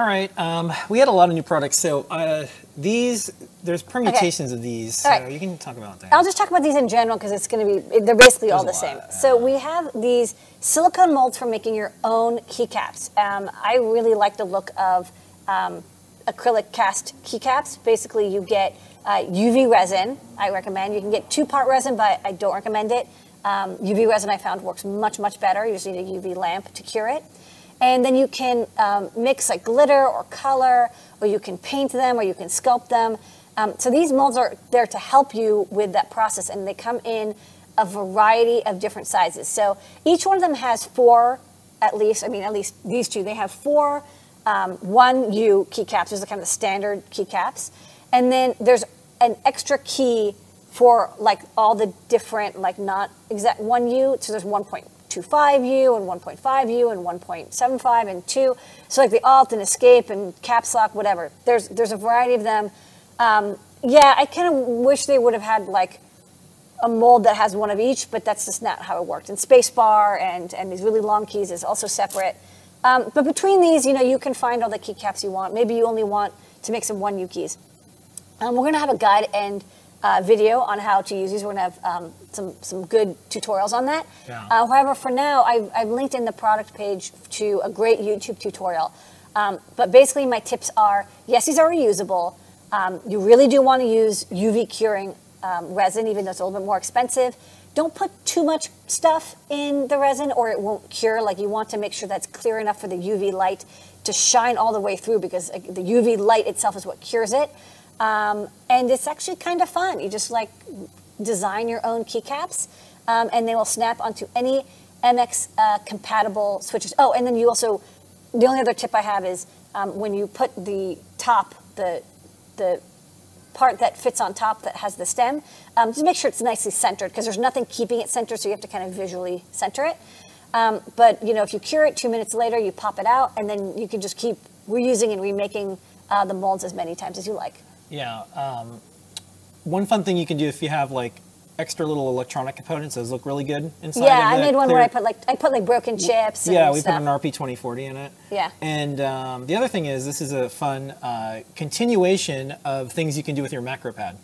All right, um, we had a lot of new products. So uh, these, there's permutations of these. So right. you can talk about that. I'll just talk about these in general because it's going to be, they're basically all the same. lot, So we have these silicone molds for making your own keycaps. Um, I really like the look of um, acrylic cast keycaps. Basically, you get uh, UV resin, I recommend. You can get two part resin, but I don't recommend it. Um, UV resin I found works much, much better. You just need a UV lamp to cure it. And then you can um, mix like glitter or color, or you can paint them, or you can sculpt them. Um, so these molds are there to help you with that process, and they come in a variety of different sizes. So each one of them has four, at least. I mean, at least these two. They have four um, one U keycaps. Those are kind of the standard keycaps, and then there's an extra key for like all the different like not exact one U. So there's 1.25U and 1.5U and 1.75 and 2. So like the alt and escape and caps lock, whatever. There's there's a variety of them. Um, yeah, I kind of wish they would have had like a mold that has one of each, but that's just not how it worked. And spacebar and and these really long keys is also separate. Um, but between these, you know, you can find all the keycaps you want. Maybe you only want to make some one U keys. Um, we're going to have a guide and uh, video on how to use these. We're going to have um, some some good tutorials on that. Yeah. Uh, however, for now, I've, I've linked in the product page to a great YouTube tutorial. Um, but basically, my tips are: yes, these are reusable. Um, you really do want to use UV curing um, resin, even though it's a little bit more expensive. Don't put too much stuff in the resin, or it won't cure. Like you want to make sure that's clear enough for the UV light to shine all the way through, because the UV light itself is what cures it. Um, and it's actually kind of fun. You just like design your own keycaps, um, and they will snap onto any MX uh, compatible switches. Oh, and then you also, the only other tip I have is um, when you put the top, the the part that fits on top that has the stem, um, just make sure it's nicely centered because there's nothing keeping it centered, so you have to kind of visually center it. Um, but you know, if you cure it two minutes later, you pop it out, and then you can just keep reusing and remaking uh, the molds as many times as you like. Yeah. Um, one fun thing you can do if you have like extra little electronic components, those look really good inside. yeah, I made one clear- where I put like I put like broken chips. And Yeah, we stuff. put an RP2040 in it. Yeah. And um, the other thing is, this is a fun uh, continuation of things you can do with your macro pad,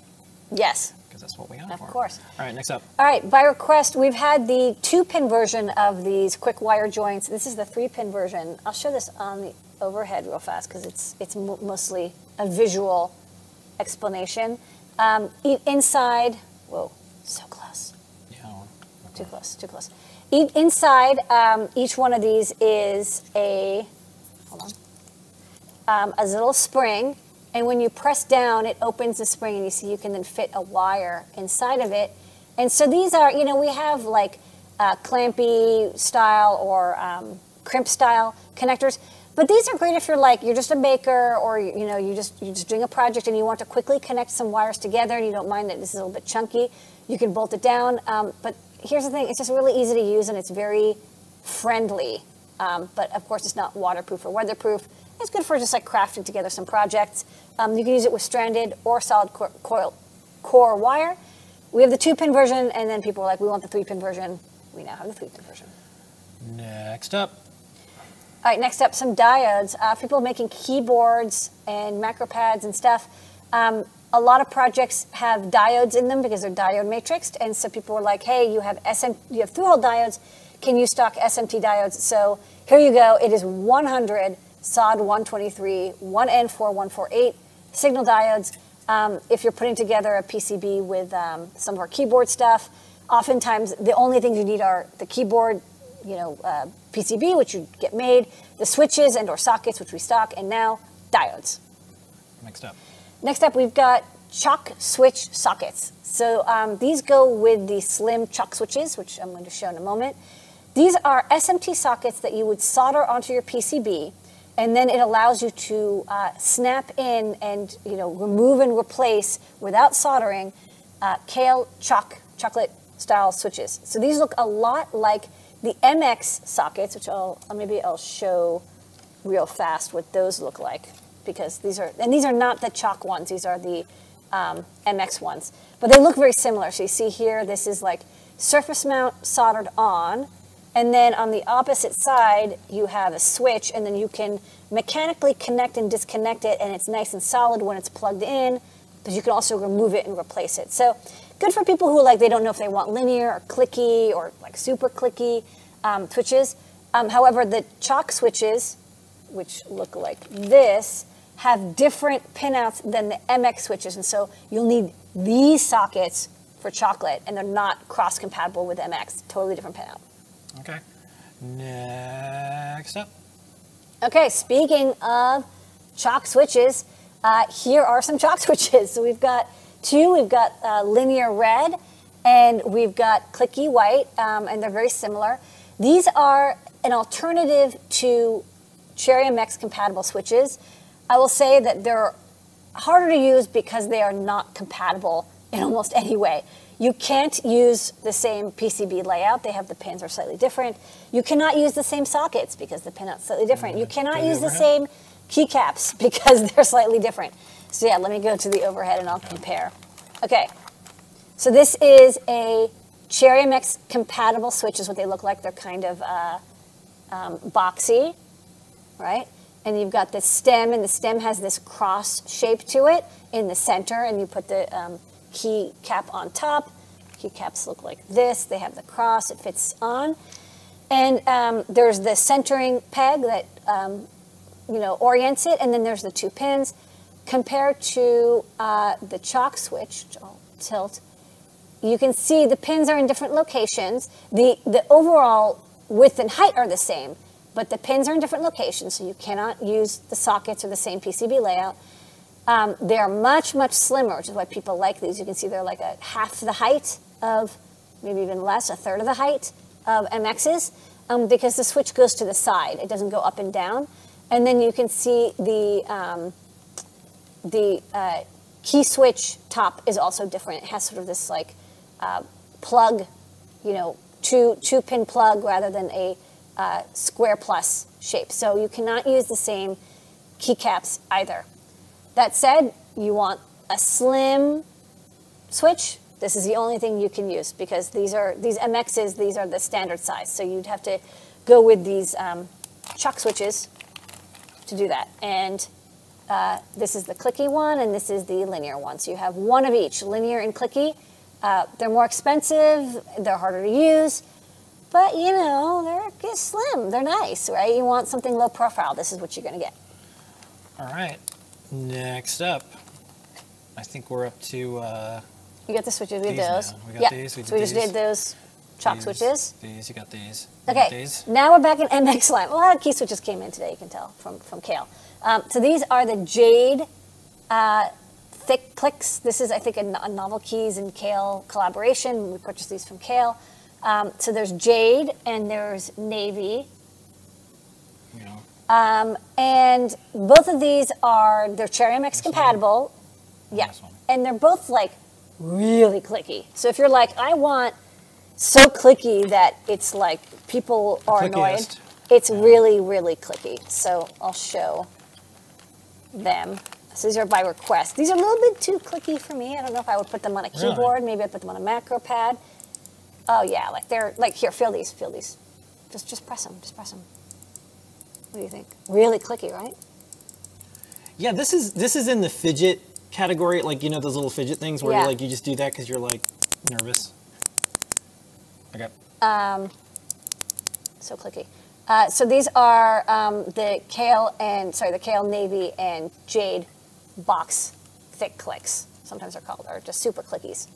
Yes. because that's what we got Of for course. All right, next up. All right, by request, we've had the two pin version of these quick wire joints. This is the three pin version. I'll show this on the overhead real fast because it's it's mostly a visual explanation. Um, inside, whoa, so close, Yeah. too close, too close. Inside, um, each one of these is a hold on, um, a little spring, and when you press down, it opens the spring, and you see you can then fit a wire inside of it. And so these are, you know, we have like uh, clampy style or um, crimp style connectors, but these are great if you're like you're just a baker or you know you just you're just doing a project and you want to quickly connect some wires together and you don't mind that this is a little bit chunky. You can bolt it down, um, but here's the thing: it's just really easy to use and it's very friendly. Um, but of course, it's not waterproof or weatherproof. It's good for just like crafting together some projects. Um, you can use it with stranded or solid core, coil, core wire. We have the two pin version, and then people were like, we want the three pin version. We now have the three pin version. Next up. All right, next up, some diodes. Uh, for people making keyboards and macro pads and stuff. Um, a lot of projects have diodes in them because they're diode matrixed, and so people were like, "Hey, you have SM, you have through-hole diodes. Can you stock SMT diodes?" So here you go. It is 100 SOD 123 1N4148 signal diodes. Um, if you're putting together a PCB with um, some of our keyboard stuff, oftentimes the only things you need are the keyboard you know, uh, PCB, which you get made, the switches and or sockets, which we stock, and now diodes. Next up. Next up, we've got Choc switch sockets. So um, these go with the slim Choc switches, which I'm going to show in a moment. These are SMT sockets that you would solder onto your PCB, and then it allows you to uh, snap in and you know remove and replace without soldering uh, Kailh Choc chocolate style switches. So these look a lot like the MX sockets, which I'll maybe I'll show real fast what those look like because these are and these are not the Choc ones these are the um, mx ones but they look very similar so you see here this is like surface mount soldered on And then on the opposite side, you have a switch, and then you can mechanically connect and disconnect it, and it's nice and solid when it's plugged in, but you can also remove it and replace it. So good for people who like, they don't know if they want linear or clicky or like super clicky um, switches. Um, however, the Choc switches, which look like this, have different pinouts than the MX switches, and so you'll need these sockets for chocolate, and they're not cross compatible with MX. Totally different pinout. Okay. Next up. Okay, speaking of Choc switches, uh, here are some Choc switches. So we've got two. We've got uh, linear red, and we've got clicky white, um, and they're very similar. These are an alternative to Cherry MX compatible switches. I will say that they're harder to use because they are not compatible in almost any way. You can't use the same PCB layout. They have the pins are slightly different. You cannot use the same sockets because the pinout's are slightly different. You cannot use the same keycaps because they're slightly different. So yeah, let me go to the overhead and I'll compare. Okay, so this is a Cherry MX compatible switch is what they look like. They're kind of uh, um, boxy, right? And you've got the stem, and the stem has this cross shape to it in the center, and you put the um, key cap on top. Key caps look like this. They have the cross. It fits on, and um, there's the centering peg that um, you know orients it, and then there's the two pins. Compared to uh, the Choc switch, which I'll tilt, you can see the pins are in different locations. The, the overall width and height are the same, but the pins are in different locations, so you cannot use the sockets or the same PCB layout. Um, they're much, much slimmer, which is why people like these. You can see they're like a half the height of, maybe even less, a third of the height of MXs, um, because the switch goes to the side. It doesn't go up and down. And then you can see the, um, the uh, key switch top is also different. It has sort of this like uh, plug, you know, two two pin plug rather than a uh, square plus shape. So you cannot use the same keycaps either. That said, you want a slim switch. This is the only thing you can use because these are these MXs. These are the standard size. So you'd have to go with these um, Choc switches to do that. And uh, this is the clicky one, and this is the linear one. So you have one of each, linear and clicky. Uh, they're more expensive, they're harder to use, but you know, they're just slim. They're nice, right? You want something low profile, this is what you're going to get. All right. Next up, I think we're up to uh, You got the switches, we These have those. now. We got yeah. these, we so we just these. did those Choc these, switches. These, you got these. You got Okay, these. now we're back in MX line. A lot of key switches came in today, you can tell from, from Kailh. Um, so these are the Jade uh, thick clicks. This is, I think, a, a NovelKeys and Kailh collaboration. We purchased these from Kailh. Um, so there's Jade and there's Navy. Know, Um, and both of these are, they're Cherry MX compatible. Yeah. This one. And they're both like really clicky. So if you're like, I want so clicky that it's like people are annoyed, it's really, really clicky. So I'll show them. So these are by request. These are a little bit too clicky for me. I don't know if I would put them on a Really? keyboard. Maybe I'd put them on a macro pad. Oh yeah, like they're like here. Feel these. Feel these. Just just press them. Just press them. What do you think? Really clicky, right? Yeah, this is this is in the fidget category, like you know those little fidget things where Yeah. like you just do that because you're like nervous. Okay. So clicky. Uh, so these are um, the Kailh and sorry, the Kailh navy and jade box thick clicks. Sometimes they're called, or just super clickies.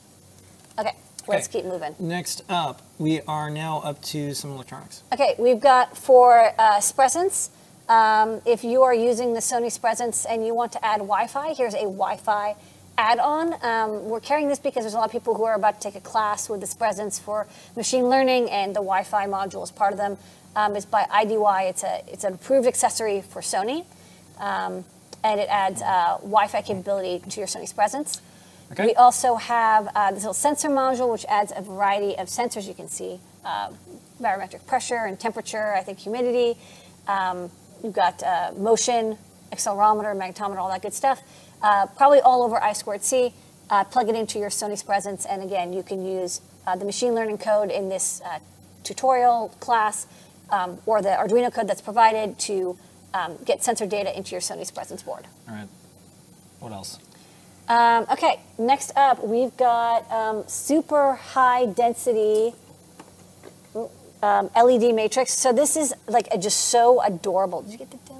Okay, let's Okay. keep moving. Next up, we are now up to some electronics. Okay, we've got for uh, Spresense. Um, if you are using the Sony Spresense and you want to add Wi-Fi, here's a Wi-Fi add-on. Um, we're carrying this because there's a lot of people who are about to take a class with this Spresense for machine learning, and the Wi-Fi module is part of them. Um, it's by IDY. It's a it's an approved accessory for Sony, um, and it adds uh, Wi-Fi capability to your Sony Spresense. Okay. We also have uh, this little sensor module, which adds a variety of sensors you can see uh, barometric pressure and temperature, I think humidity. Um, you've got uh, motion, accelerometer, magnetometer, all that good stuff. Uh, probably all over I squared C. Uh, plug it into your Sony Spresense, and again, you can use uh, the machine learning code in this uh, tutorial class um, or the Arduino code that's provided to um, get sensor data into your Sony Spresense board. All right. What else? Um, okay, next up, we've got um, super high density um, LED matrix. So this is like a, just so adorable. Did you get the?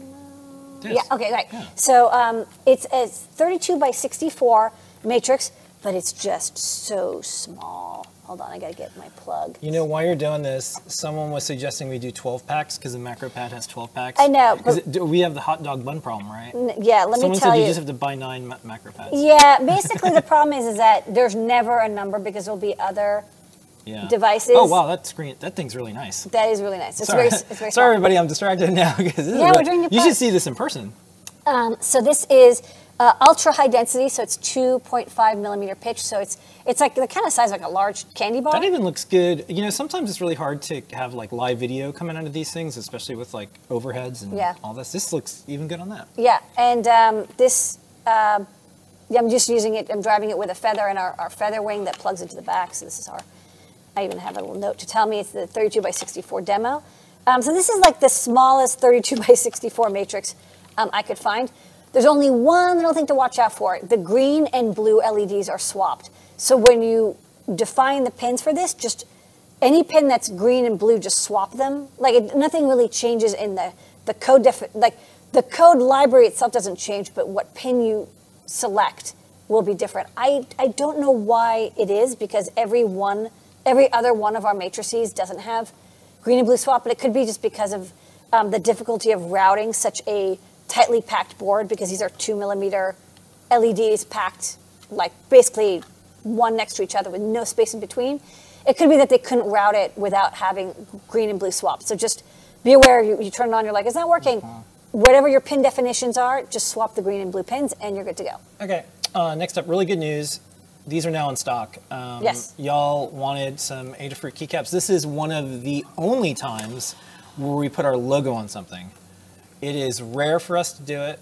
Yes. Yeah, okay, right. Yeah. So um, it's a 32 by 64 matrix, but it's just so small. Hold on, I gotta get my plug. You know, while you're doing this, someone was suggesting we do 12 packs because the macro pad has 12 packs. I know, but- it- do- we have the hot dog bun problem, right? Yeah, let Someone me tell you you. just have to buy nine ma- MacroPads. yeah, basically the problem is is that there's never a number because there'll be other. Yeah. Devices. Oh wow, that screen, that thing's really nice. That is really nice. It's Sorry, very, it's very sorry small. everybody, I'm distracted now because this is Yeah, we're doing your You should see this in person. Um, so this is uh, ultra high density, so it's 2.5 millimeter pitch. So it's it's like the kind of size like a large candy bar. That even looks good. You know, sometimes it's really hard to have like live video coming out of these things, especially with like overheads and Yeah. all this. This looks even good on that. Yeah, and um, this, uh, yeah, I'm just using it, I'm driving it with a feather and our, our feather wing that plugs into the back. So this is our, I even have a little note to tell me it's the 32 by 64 demo. Um, so this is like the smallest 32 by 64 matrix um, I could find. There's only one little thing to watch out for. The green and blue LEDs are swapped. So when you define the pins for this, just any pin that's green and blue, just swap them. Like it, nothing really changes in the the code. Like the code library itself doesn't change, but what pin you select will be different. I I don't know why it is because every one, every other one of our matrices doesn't have green and blue swap, but it could be just because of um, the difficulty of routing such a tightly packed board because these are two millimeter LEDs packed like basically one next to each other with no space in between. It could be that they couldn't route it without having green and blue swap. So just be aware you, you turn it on, you're like, it's not working. Whatever your pin definitions are, just swap the green and blue pins and you're good to go. Okay. Uh, next up, really good news. These are now in stock. Um, Yes. Y'all wanted some Adafruit keycaps. This is one of the only times where we put our logo on something. It is rare for us to do it.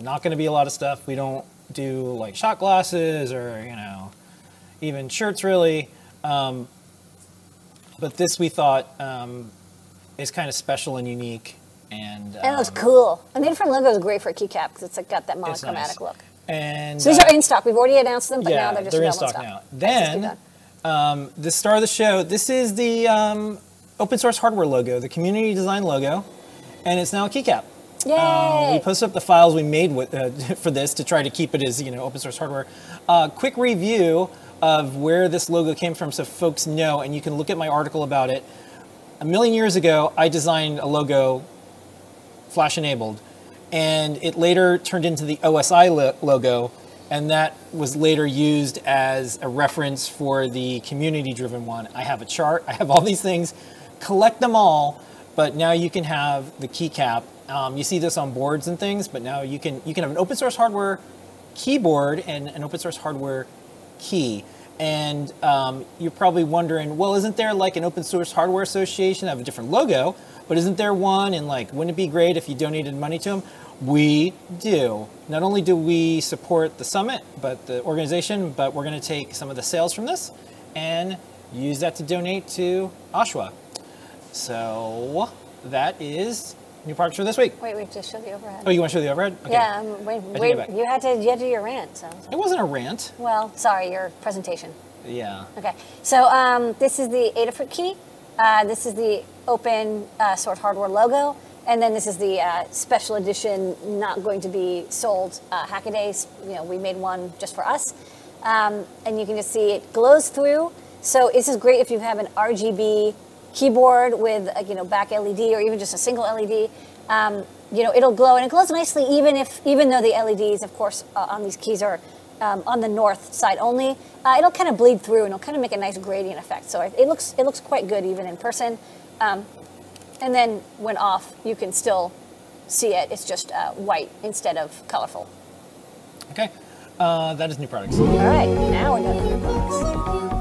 Not going to be a lot of stuff. We don't do like shot glasses or you know even shirts really. Um, but this we thought um, is kind of special and unique. And, And it looks um, cool. And the different logo is great for a keycap because it's like got that monochromatic nice. look. And So these uh, are in stock. We've already announced them, but yeah, now they're just they're in available stock now. Then, done. the star of the show. This is the um, open source hardware logo, the community design logo, and it's now a keycap. Yay! Um, we posted up the files we made with, uh, for this to try to keep it as you know open source hardware. Uh, quick review of where this logo came from, so folks know, and you can look at my article about it. A million years ago, I designed a logo, flash enabled, and it later turned into the OSI lo- logo, and that was later used as a reference for the community-driven one. I have a chart. I have all these things. Collect them all, but now you can have the keycap. Um, you see this on boards and things, but now you can you can have an open source hardware keyboard and an open source hardware key. And um, you're probably wondering, well, isn't there like an open source hardware association that have a different logo? But isn't there one? And like, wouldn't it be great if you donated money to them? We do. Not only do we support the summit, but the organization, but we're going to take some of the sales from this and use that to donate to OSHWA. So that is new products for this week. Wait, wait, just show the overhead. Oh, you want to show the overhead? Okay. Yeah, um, wait, wait. You had to, you had to do your rant. So, It wasn't a rant. well, sorry, your presentation. Yeah. Okay, so um, this is the Adafruit key. Uh, this is the open uh, source hardware logo, and then this is the uh, special edition, not going to be sold uh, Hackaday. You know, we made one just for us, um, and you can just see it glows through. So this is great if you have an RGB keyboard with a, you know back LED or even just a single LED. Um, you know, it'll glow, and it glows nicely even if even though the LEDs, of course, uh, on these keys are um, on the north side only. Uh, it'll kind of bleed through and it'll kind of make a nice gradient effect. So it, it looks it looks quite good even in person. Um, and then when off, you can still see it. It's just uh, white instead of colorful. Okay. Uh, that is new products. All right, now we're with the products.